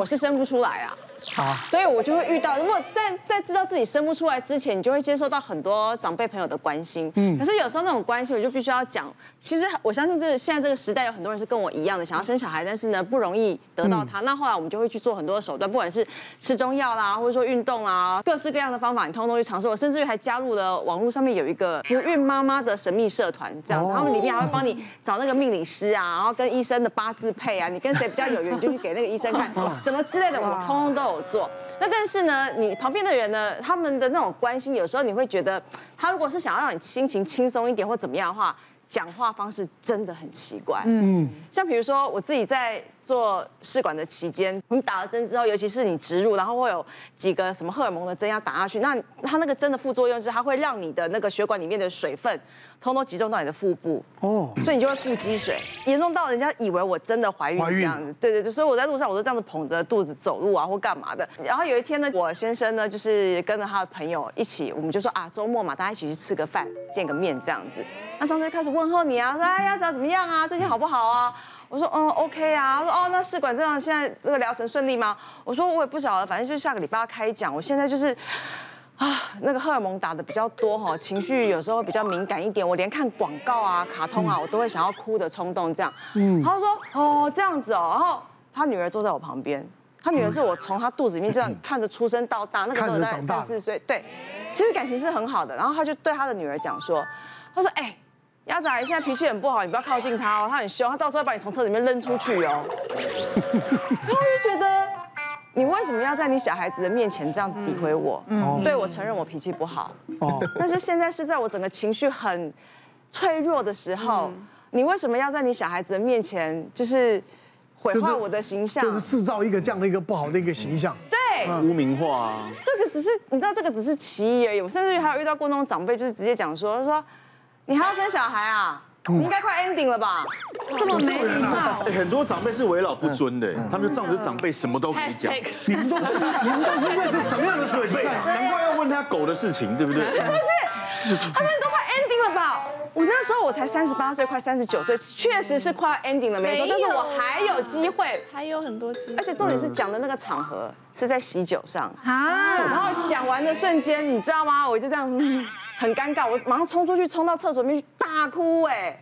我是生不出来啊。啊，所以我就会遇到，如果在在知道自己生不出来之前，你就会接受到很多长辈朋友的关心。嗯，可是有时候那种关心，我就必须要讲。其实我相信这现在这个时代有很多人是跟我一样的，想要生小孩，但是呢不容易得到他。那后来我们就会去做很多的手段，不管是吃中药啦，或者说运动啦，各式各样的方法，你通通去尝试。我甚至于还加入了网络上面有一个不孕妈妈的神秘社团，这样子，他们里面还会帮你找那个命理师啊，然后跟医生的八字配啊，你跟谁比较有缘，你就去给那个医生看，什么之类的，我通通都有做。那但是呢，你旁边的人呢，他们的那种关心，有时候你会觉得，他如果是想要让你心情轻松一点或怎么样的话，讲话方式真的很奇怪。嗯，像比如说我自己在做试管的期间，你打了针之后，尤其是你植入，然后会有几个什么荷尔蒙的针要打下去，那它那个针的副作用是它会让你的那个血管里面的水分。通通集中到你的腹部哦，所以你就会腹积水，严重到人家以为我真的怀孕这样子。对对对，所以我在路上我都这样子捧着肚子走路啊，或干嘛的。然后有一天呢，我先生呢就是跟着他的朋友一起，我们就说啊，周末嘛，大家一起去吃个饭，见个面这样子。那上次就开始问候你啊，说哎呀，怎么样啊？最近好不好啊？我说嗯，OK 啊。他说哦，那试管这样现在这个疗程顺利吗？我说我也不晓得，反正就是下个礼拜要开讲。我现在就是。啊，那个荷尔蒙打的比较多哈，情绪有时候比较敏感一点，我连看广告啊、卡通啊，我都会想要哭的冲动这样。嗯，他说哦这样子哦，然后他女儿坐在我旁边，他女儿是我从他肚子里面这样看着出生到大，那个时候在三四岁，对，其实感情是很好的。然后他就对他的女儿讲说，他说哎，鸭仔现在脾气很不好，你不要靠近他哦，他很凶，他到时候会把你从车里面扔出去哦。然后我就觉得。你为什么要在你小孩子的面前这样子诋毁我？嗯，对，我承认我脾气不好。哦，但是现在是在我整个情绪很脆弱的时候，你为什么要在你小孩子的面前就是毁坏我的形象？就是制造一个这样的一个不好的一个形象。对，污名化啊。这个只是你知道，这个只是其一而已。我甚至于还有遇到过那种长辈，就是直接讲说，说你还要生小孩啊？你应该快 ending 了吧？这么没礼貌。很多长辈是为老不尊的，他们就仗着长辈什么都可以讲。你们都是你们都是认识什么样的长辈？难怪要问他狗的事情，对不对？是不是？他们都快 ending 了吧？我那时候我才三十八岁，快三十九岁，确实是快 ending 了，没错。但是我还有机会，还有很多机会。而且重点是讲的那个场合是在喜酒上啊，然后讲完的瞬间，你知道吗？我就这样。很尴尬，我马上冲出去，冲到厕所里面去大哭哎！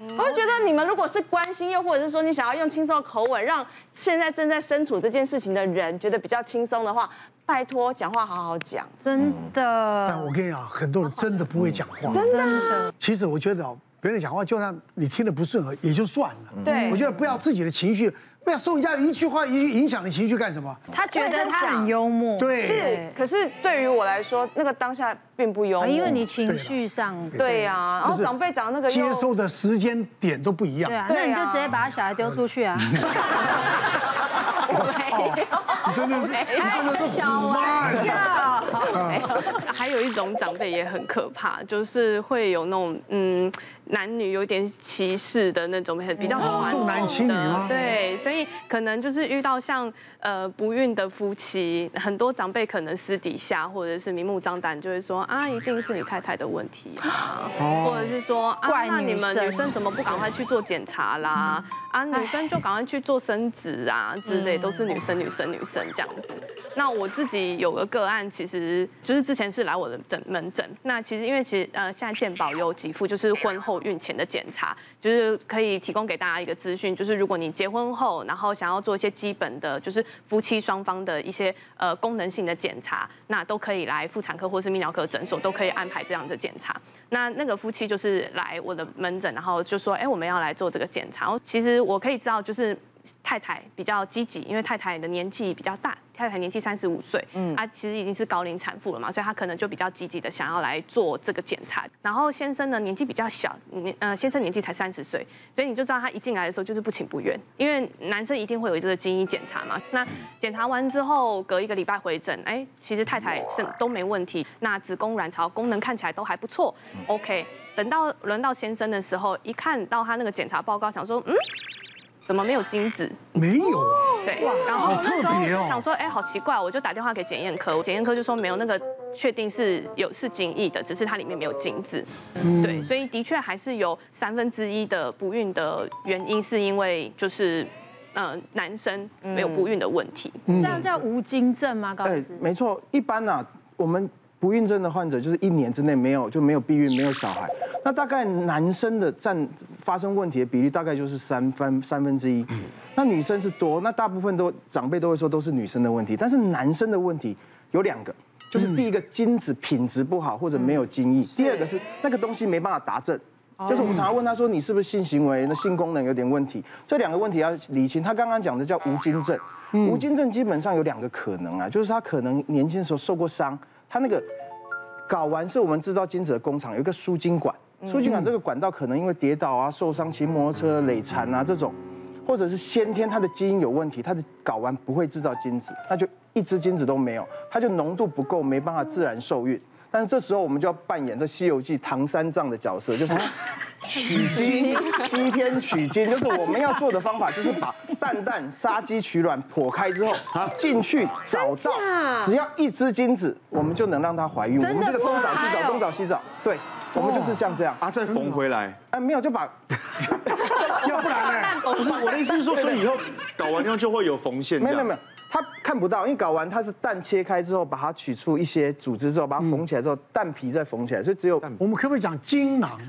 我就觉得你们如果是关心，又或者是说你想要用轻松的口吻，让现在正在身处这件事情的人觉得比较轻松的话，拜托讲话好好讲，真的。但我跟你讲，很多人真的不会讲话，真的。其实我觉得别人讲话，就算你听得不顺耳也就算了。对，我觉得不要自己的情绪。不要受人家一句话影影响你情绪干什么？他觉得他很幽默，对，是。可是对于我来说，那个当下并不幽默，因为你情绪上，对呀。然后长辈讲的那个接受的时间点都不一样，对啊，那你就直接把他小孩丢出去啊。你真的是，你真的是小玩意儿。还有一种长辈也很可怕，就是会有那种嗯。男女有点歧视的那种，比较重男轻女吗？对，所以可能就是遇到像呃不孕的夫妻，很多长辈可能私底下或者是明目张胆就会说啊，一定是你太太的问题啊，或者是说啊，那你们女生。怎么不赶快去做检查啦？啊，女生就赶快去做生殖啊之类，都是女生女生女生这样子。那我自己有个个案，其实就是之前是来我的诊门诊，那其实因为其实呃现在健保有给付，就是婚后。孕前的检查，就是可以提供给大家一个资讯，就是如果你结婚后，然后想要做一些基本的，就是夫妻双方的一些呃功能性的检查，那都可以来妇产科或是泌尿科诊所都可以安排这样的检查。那那个夫妻就是来我的门诊，然后就说，哎，我们要来做这个检查。其实我可以知道，就是太太比较积极，因为太太的年纪比较大。太太年纪三十五岁，嗯，她其实已经是高龄产妇了嘛，所以她可能就比较积极的想要来做这个检查。然后先生呢，年纪比较小，年呃先生年纪才三十岁，所以你就知道他一进来的时候就是不情不愿，因为男生一定会有这个基因检查嘛。那检查完之后，隔一个礼拜回诊，哎，其实太太是都没问题，那子宫卵巢功能看起来都还不错，OK。等到轮到先生的时候，一看到他那个检查报告，想说，嗯。怎么没有精子？没有啊。对，然后那时候就想说，哎，好奇怪，我就打电话给检验科，检验科就说没有那个确定是有是精液的，只是它里面没有精子。对，所以的确还是有三分之一的不孕的原因是因为就是。呃男生没有不孕的问题。这样叫无精症吗？高老师？没错，一般呢、啊，我们不孕症的患者就是一年之内没有就没有避孕，没有小孩。那大概男生的占发生问题的比例大概就是三分三分之一，那女生是多，那大部分都长辈都会说都是女生的问题，但是男生的问题有两个，就是第一个精子品质不好或者没有精液，第二个是那个东西没办法达证。就是我们常常问他说，你是不是性行为那性功能有点问题？这两个问题要理清。他刚刚讲的叫无精症，无精症基本上有两个可能啊，就是他可能年轻的时候受过伤，他那个睾丸是我们制造精子的工厂，有一个输精管，输精管这个管道可能因为跌倒啊、受伤、骑摩托车、累残啊这种，或者是先天他的基因有问题，他的睾丸不会制造精子，那就一支精子都没有，他就浓度不够，没办法自然受孕。但是这时候我们就要扮演这《西游记》唐三藏的角色，就是 取经，西天取经，就是我们要做的方法，就是把蛋蛋杀鸡取卵剖开之后，进去找到，只要一只精子，我们就能让她怀孕。我们这个东找西找，东找西找，对，我们就是像这样啊，再缝回来。哎，没有就把，要不然呢？不是我的意思是说，所以以后搞完之后就会有缝线。没有没有。他看不到，因为搞完它是蛋切开之后，把它取出一些组织之后，把它缝起来之后，蛋皮再缝起来，所以只有我们可不可以讲精囊？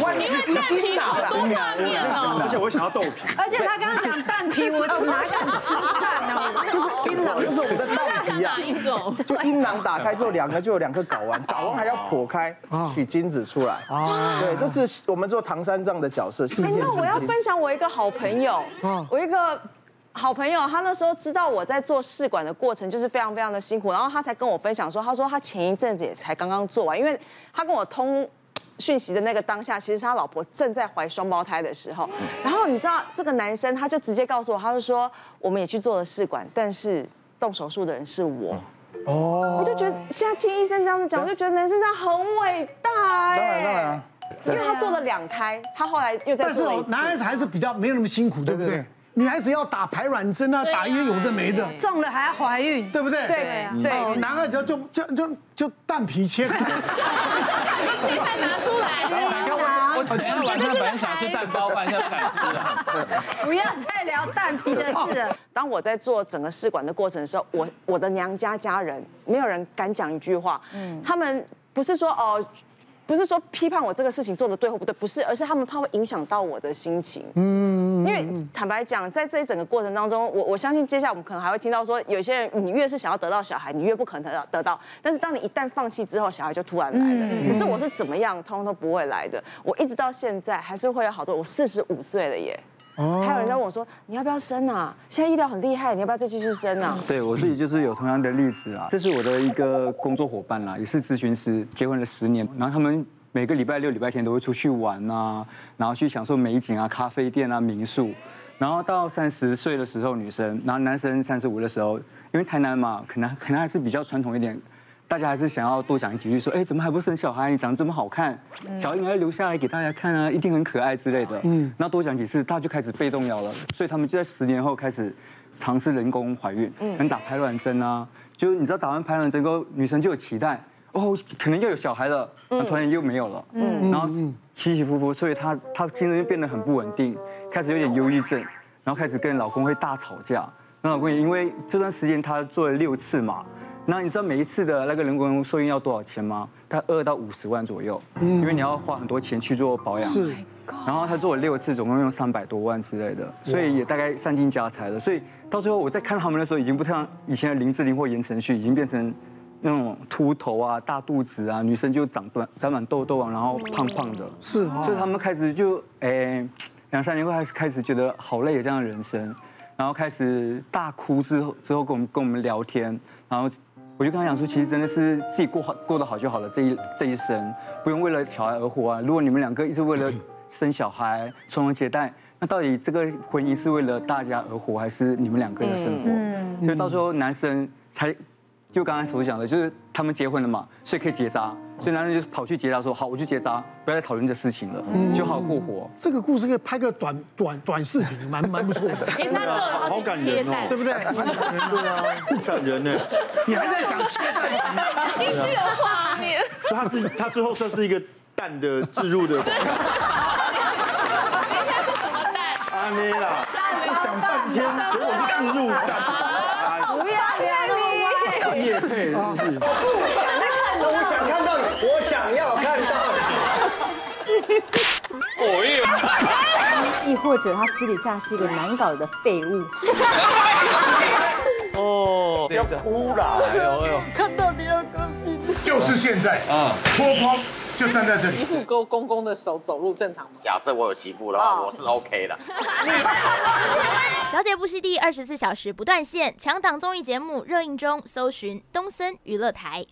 万一蛋皮好多画面哦，而且我想要豆皮。而且他刚刚讲蛋皮，我哪敢吃蛋呢？就是阴囊，就是我们的蛋皮啊。就阴囊打开之后，两个就有两个睾丸，睾丸还要剖开，取精子出来。啊，对，这是我们做唐三藏的角色。哎，那我要分享我一个好朋友，我一个。好朋友，他那时候知道我在做试管的过程就是非常非常的辛苦，然后他才跟我分享说，他说他前一阵子也才刚刚做完，因为他跟我通讯息的那个当下，其实是他老婆正在怀双胞胎的时候。然后你知道这个男生他就直接告诉我，他就说我们也去做了试管，但是动手术的人是我。哦，我就觉得现在听医生这样子讲，我就觉得男生这样很伟大哎。当然当然，因为他做了两胎，他后来又在做。但是男孩子还是比较没有那么辛苦，对不对？女孩子要打排卵针啊，打一些有的没的，中了还要怀孕，对不对？对对。男孩子就就就就蛋皮切开，你快拿出来！我今天晚上本来想吃蛋包饭，现在不敢吃了。不要再聊蛋皮的事了。当我在做整个试管的过程的时候，我我的娘家家人没有人敢讲一句话，嗯，他们不是说哦。不是说批判我这个事情做的对或不对，不是，而是他们怕会影响到我的心情。嗯，因为坦白讲，在这一整个过程当中，我我相信接下来我们可能还会听到说，有些人你越是想要得到小孩，你越不可能得到得到。但是当你一旦放弃之后，小孩就突然来了。可是我是怎么样，通通都不会来的。我一直到现在还是会有好多。我四十五岁了耶。还有人在问我说：“你要不要生啊？现在医疗很厉害，你要不要再继续生啊？”对我自己就是有同样的例子啊。这是我的一个工作伙伴啦，也是咨询师，结婚了十年，然后他们每个礼拜六、礼拜天都会出去玩啊，然后去享受美景啊、咖啡店啊、民宿。然后到三十岁的时候，女生，然后男生三十五的时候，因为台南嘛，可能可能还是比较传统一点。大家还是想要多讲几句，说，哎，怎么还不生小孩？你长得这么好看，小孩应该留下来给大家看啊，一定很可爱之类的。嗯，那多讲几次，他就开始被动摇了。所以他们就在十年后开始尝试人工怀孕，能打排卵针啊。就你知道打完排卵针后，女生就有期待，哦，可能又有小孩了，那突然又没有了。嗯，然后起起伏伏，所以她她精神就变得很不稳定，开始有点忧郁症，然后开始跟老公会大吵架。那老公也因为这段时间她做了六次嘛。那你知道每一次的那个人工受孕要多少钱吗？他二到五十万左右，因为你要花很多钱去做保养。是，然后他做了六次，总共用三百多万之类的，所以也大概散尽家财了。所以到最后我在看他们的时候，已经不像以前的林志玲或言承旭，已经变成那种秃头啊、大肚子啊，女生就长短长满痘痘啊，然后胖胖的。是，所以他们开始就哎两三年后开始开始觉得好累这样的人生，然后开始大哭之后之后跟我们跟我们聊天，然后。我就跟他讲说，其实真的是自己过好过得好就好了，这一 这一生不用为了小孩而活啊。如果你们两个一直为了生小孩、传宗接代，那到底这个婚姻是为了大家而活，还是你们两个的生活？嗯，所以到时候男生才就刚才所讲的，就是他们结婚了嘛，所以可以结扎。所以男人就跑去结扎，说好，我去结扎，不要再讨论这事情了，就好好过活。这个故事可以拍个短短短视频，蛮蛮不错的。好感人哦，对不对？对啊，感人呢。你还在想切蛋？一直有画面。所以他是他最后算是一个蛋的置入的。等一下是什么蛋？安妮啦，想半天，结果是自入蛋。不要压力，要业配是不是？我想看到你，我想要看到你。亦或者他私底下是一个难搞的废物。哦，要哭了，哎呦哎呦，就是现在啊，脱光就站在这里。媳妇勾公公的手走路正常吗？假设我有媳妇的话，我是 OK 的。小姐不息地二十四小时不断线，强档综艺节目热映中，搜寻东森娱乐台。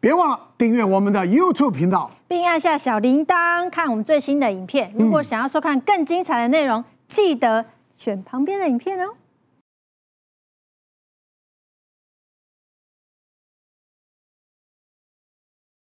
别忘了订阅我们的 YouTube 频道，并按下小铃铛看我们最新的影片。如果想要收看更精彩的内容，记得选旁边的影片哦。